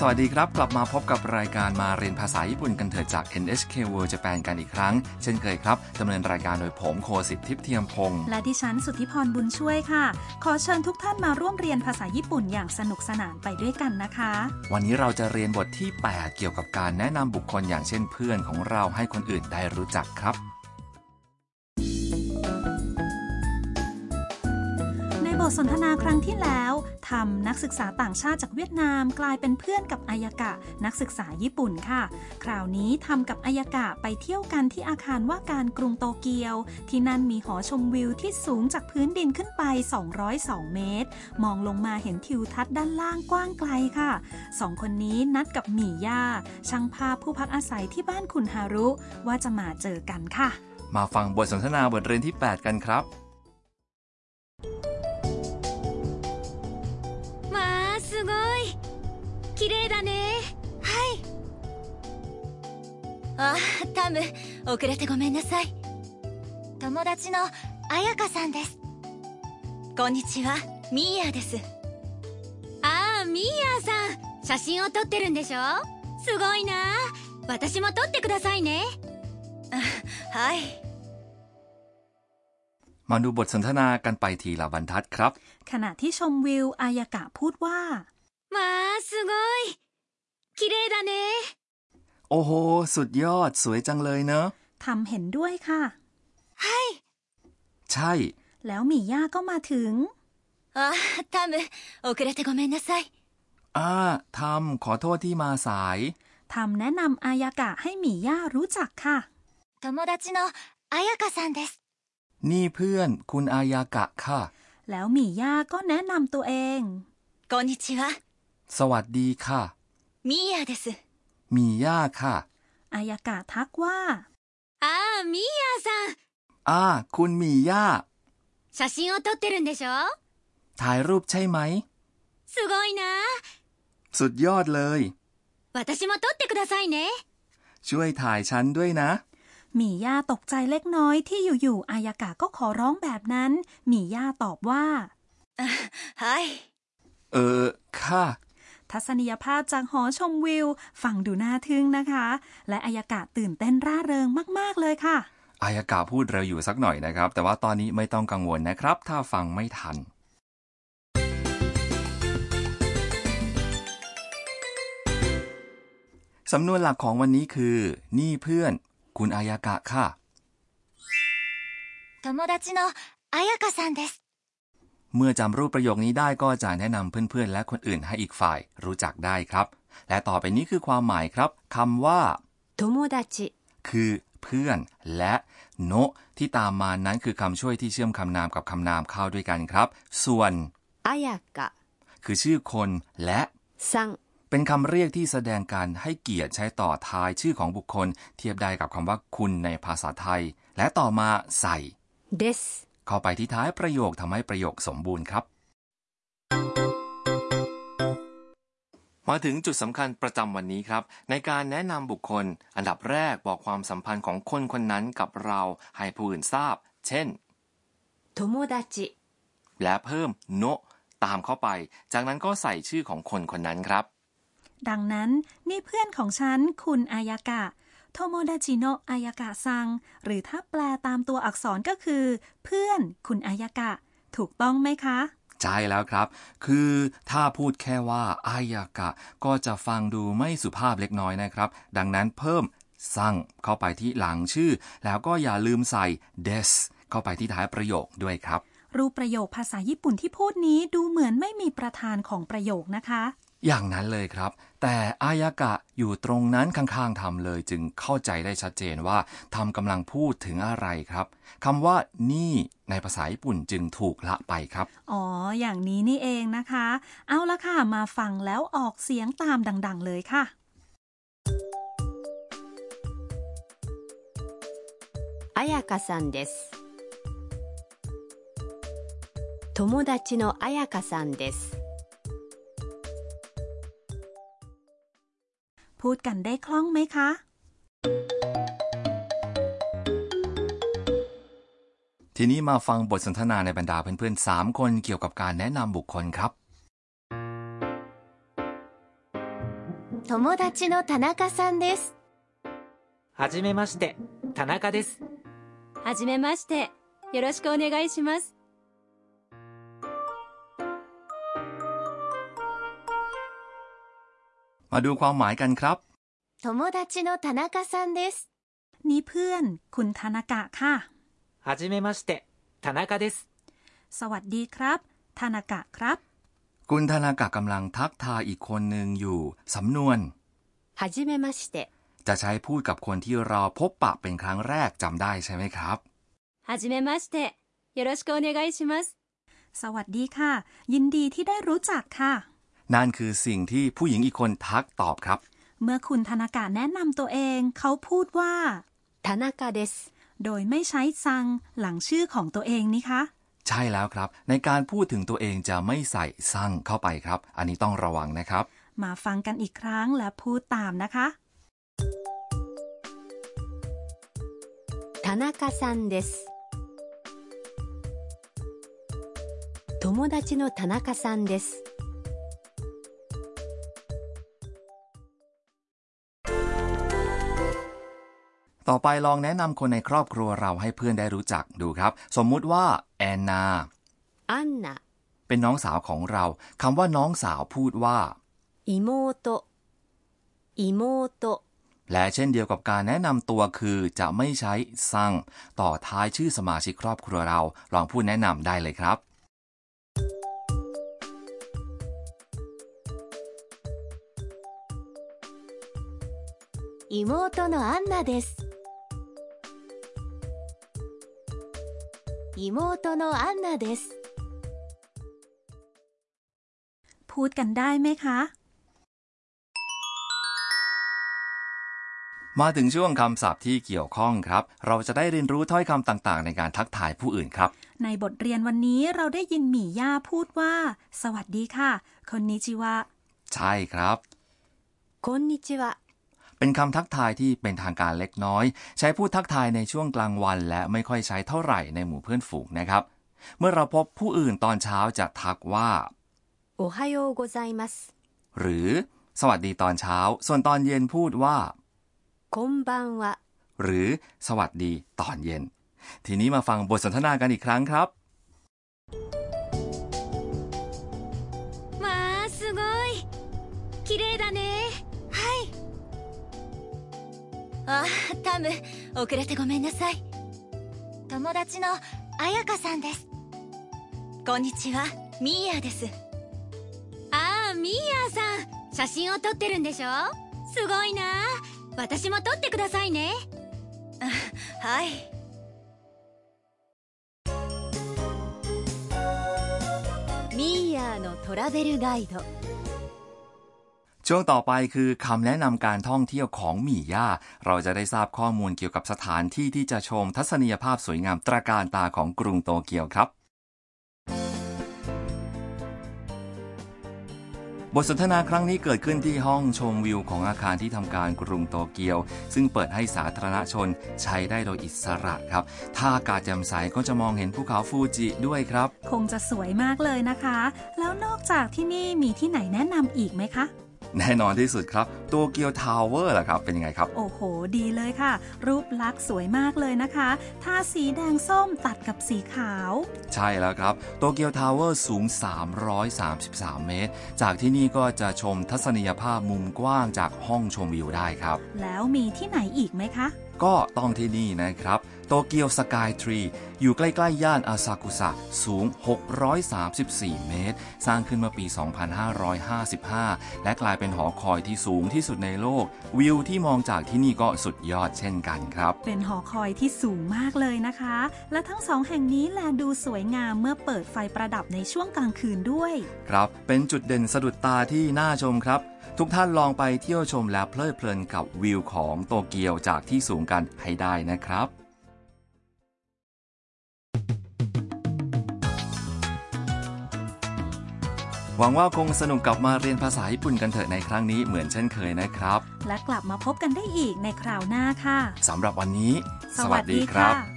สวัสดีครับ กลับมาพบกับรายการมาเรียนภาษาญี่ปุ่นกันเถิดจาก NHK World Japan กันอีกครั้ง เช่นเคยครับดำเนินรายการโดยผมโคสิทธิ์ทิพย์เทียมพงศ์และดิฉันสุทธิพรบุญช่วยค่ะ ขอเชิญทุกท่านมาร่วมเรียนภาษาญี่ปุ่นอย่างสนุกสนานไปด้วยกันนะคะ วันนี้เราจะเรียนบทที่ 8 เกี่ยวกับการแนะนำบุคคลอย่างเช่นเพื่อนของเราให้คนอื่นได้รู้จักครับ ทสนทนาครั้งที่แล้วทำนักศึกษาต่างชาติจากเวียดนามกลายเป็นเพื่อนกับอายากะ นักศึกษาญี่ปุ่นค่ะ คราวนี้ทำกับอายากะไปเที่ยวกันที่อาคารว่าการกรุงโตเกียว ที่นั่นมีหอชมวิวที่สูงจากพื้นดินขึ้นไป 202 เมตร มองลงมาเห็นทิวทัศน์ด้านล่างกว้างไกลค่ะสองคนนี้นัดกับหมี่ย่าช่างภาพผู้พักอาศัยที่บ้านคุณฮารุว่าจะมาเจอกันค่ะ มาฟังบทสนทนาบทเรียนที่ 8 กันครับ 綺麗だねはいあタム遅れてごめんなさい友達の彩香さんですこんにちはミーヤですああミーヤさん写真を撮ってるんでしょすごいな私も撮ってくださいねあはい มาดูบทสนทนากันไปทีละบรรทัดครับ ขณะที่ชมวิวอายากะพูดว่า โอ้โห สุดยอด สวยจังเลยเนอะ ทำเห็นด้วยค่ะ はい ใช่ แล้วหมี่ย่าก็มาถึง あタム遅れてごめんなさい อ่าทำขอโทษที่มาสาย ทำแนะนำอายากะให้หมี่ย่ารู้จักค่ะ 友達の彩香さんです นี่เพื่อนคุณอายากะค่ะ แล้วหมี่ย่าก็แนะนำตัวเอง こんにちは สวัสดีค่ะ ミーヤです มีย่าค่ะ อายากะทักว่า ああミーヤさん อ่า คุณมีย่า 写真を撮ってるんでしょ ถ่ายรูปใช่ไหม すごいな สุดยอดเลย 私も撮ってくださいね ช่วยถ่ายฉันด้วยนะ หมี่ย่าตกใจเล็กน้อยที่อยู่ๆอายากะก็ขอร้องแบบนั้น หมี่ย่าตอบว่า はい เออ ค่ะ ทัศนียภาพจากหอชมวิว ฟังดูน่าทึ่งนะคะ และอายากะตื่นเต้นร่าเริงมากๆเลยค่ะ อายากาพูดเร็วอยู่สักหน่อยนะครับ แต่ว่าตอนนี้ไม่ต้องกังวลนะครับ ถ้าฟังไม่ทัน สำนวนหลักของวันนี้คือ นี่เพื่อน คุณอายากะค่ะ 友達の彩香さんです เมื่อจำรูปประโยคนี้ได้ก็จะแนะนำเพื่อนๆ และคนอื่นให้อีกฝ่ายรู้จักได้ครับ และต่อไปนี้คือความหมายครับคำว่าโทโมดาจิคือเพื่อนและโนที่ตามมานั้นคือคำช่วยที่เชื่อมคำนามกับคำนามเข้าด้วยกันครับ ส่วนอายากะคือชื่อคนและซังเป็นคำเรียกที่แสดงการให้เกียรติใช้ต่อท้ายชื่อของบุคคล เทียบได้กับคำว่าคุณในภาษาไทย และต่อมาใส่เดส เข้าไปที่ท้ายประโยคทำให้ประโยคสมบูรณ์ครับ มาถึงจุดสำคัญประจำวันนี้ครับ ในการแนะนำบุคคล อันดับแรกบอกความสัมพันธ์ของคนคนนั้นกับเราให้ผู้อื่นทราบ เช่น友達และเพิ่มโนะตามเข้าไป จากนั้นก็ใส่ชื่อของคนคนนั้นครับ ดังนั้นนี่เพื่อนของฉันคุณอายากะ โทโมดาจิโนะอายากะซัง หรือถ้าแปลตามตัวอักษรก็คือ เพื่อนคุณอายากะ ถูกต้องไหมคะ ใช่แล้วครับ คือถ้าพูดแค่ว่าอายากะ ก็จะฟังดูไม่สุภาพเล็กน้อยนะครับ ดังนั้นเพิ่มสั่งเข้าไปที่หลังชื่อ แล้วก็อย่าลืมใส่ des เข้าไปที่ท้ายประโยคด้วยครับ รูปประโยคภาษาญี่ปุ่นที่พูดนี้ดูเหมือนไม่มีประธานของประโยคนะคะ อย่างนั้นเลยครับ แต่อายากะอยู่ตรงนั้นข้างๆทำเลยจึงเข้าใจได้ชัดเจนว่าทำกำลังพูดถึงอะไรครับคำว่า นี่ในภาษาญี่ปุ่นจึงถูกละไปครับ อ๋อ อย่างนี้นี่เองนะคะ เอาละค่ะ มาฟังแล้วออกเสียงตามดัง ๆ เลยค่ะ 彩香さんです友達の彩香さんです พูดกันได้คล่องไหมคะ ทีนี้มาฟังบทสนทนาในบรรดาเพื่อนๆ 3 คนเกี่ยวกับการแนะนำบุคคลครับ 友達の田中さんですはじめまして田中ですはじめましてよろしくお願いします มาดูความหมายกันครับ友達の田中さんですนี่เพื่อน คุณธนากะค่ะฮัจิเมมัはじめまนากะですสสวัสดีครับธนากะครับ คุณธนากะกำลังทักทายอีกคนหนึ่งอยู่ สำนวนฮัจิเมじめましてจะใช้พูดกับคนที่เราพบปะเป็นครั้งแรกจำได้ใช่ไหมครับฮัจิเมมาสเตะยูはじめましてよろしくおชิมัสสวัสดีค่ะ ยินดีที่ได้รู้จักค่ะ นั่นคือสิ่งที่ผู้หญิงอีกคนทักตอบครับ เมื่อคุณธนากะแนะนำตัวเอง เขาพูดว่า 田中です โดยไม่ใช้ซังหลังชื่อของตัวเองนี่คะ ใช่แล้วครับ ในการพูดถึงตัวเองจะไม่ใส่สั่งเข้าไปครับ อันนี้ต้องระวังนะครับ มาฟังกันอีกครั้งและพูดตามนะคะ 田中さんです友達の田中さんです ต่อไปลองแนะนำคนในครอบครัวเราให้เพื่อนได้รู้จักดูครับ สมมุติว่าแอนนา アンナ เป็นน้องสาวของเราคำว่าน้องสาวพูดว่า 妹妹 และเช่นเดียวกับการแนะนำตัวคือจะไม่ใช้สั่งต่อท้ายชื่อสมาชิกครอบครัวเรา ลองพูดแนะนำได้เลยครับ 妹のアンナです 妹のアンナです พูดกันได้ไหมคะ มาถึงช่วงคำศัพท์ที่เกี่ยวข้องครับ เราจะได้เรียนรู้ถ้อยคำต่างๆ ในการทักทายผู้อื่นครับ ในบทเรียนวันนี้เราได้ยินหมี่ย่าพูดว่า สวัสดีค่ะ คนนิจิวะ ใช่ครับ こんにちは เป็นคำทักทายที่เป็นทางการเล็กน้อย ใช้พูดทักทายในช่วงกลางวัน และไม่ค่อยใช้เท่าไหร่ในหมู่เพื่อนฝูงนะครับ เมื่อเราพบผู้อื่นตอนเช้าจะทักว่า おはようございます หรือ สวัสดีตอนเช้า ส่วนตอนเย็นพูดว่า こんばんは หรือ สวัสดีตอนเย็น ทีนี้มาฟังบทสนทนากันอีกครั้งครับ わあすごい綺麗だね あタム遅れてごめんなさい。友達の彩香さんです。こんにちは。ミーヤです。ああミーヤさん。写真を撮ってるんでしょ？すごいな。私も撮ってくださいね。はい。ミーヤのトラベルガイド ช่วงต่อไปคือคำแนะนำการท่องเที่ยวของหมี่ย่า เราจะได้ทราบข้อมูลเกี่ยวกับสถานที่ที่จะชมทัศนียภาพสวยงามตระการตาของกรุงโตเกียวครับ บทสนทนาครั้งนี้เกิดขึ้นที่ห้องชมวิวของอาคารที่ทำการกรุงโตเกียว ซึ่งเปิดให้สาธารณชนใช้ได้โดยอิสระครับ ถ้าอากาศแจ่มใสก็จะมองเห็นภูเขาฟูจิด้วยครับ คงจะสวยมากเลยนะคะ แล้วนอกจากที่นี่มีที่ไหนแนะนำอีกไหมคะ แน่นอนที่สุดครับโตเกียวทาวเวอร์ล่ะครับ เป็นยังไงครับ โอ้โห ดีเลยค่ะ รูปลักษณ์สวยมากเลยนะคะทาสีแดงส้มตัดกับสีขาว ใช่แล้วครับโตเกียวทาวเวอร์สูง 333 เมตร จากที่นี่ก็จะชมทัศนียภาพมุมกว้างจากห้องชมวิวได้ครับ แล้วมีที่ไหนอีกไหมคะ ก็ต้องที่นี่นะครับ โตเกียวสกายทรี อยู่ใกล้ ๆ ย่านอาซากุสะสูง 634 เมตร สร้างขึ้นเมื่อปี 2555 และกลายเป็นหอคอยที่สูงที่สุดในโลก วิวที่มองจากที่นี่ก็สุดยอดเช่นกันครับ เป็นหอคอยที่สูงมากเลยนะคะ และทั้งสองแห่งนี้แลดูสวยงามเมื่อเปิดไฟประดับในช่วงกลางคืนด้วย ครับ เป็นจุดเด่นสะดุดตาที่น่าชมครับ ทุกท่านลองไปเที่ยวชมและเพลิดเพลินกับวิวของโตเกียวจากที่สูงกันให้ได้นะครับหวังว่าคงสนุกกลับมาเรียนภาษาญี่ปุ่นกันเถอะในครั้งนี้เหมือนเช่นเคยนะครับ และกลับมาพบกันได้อีกในคราวหน้าค่ะสำหรับวันนี้ สวัสดีค่ะ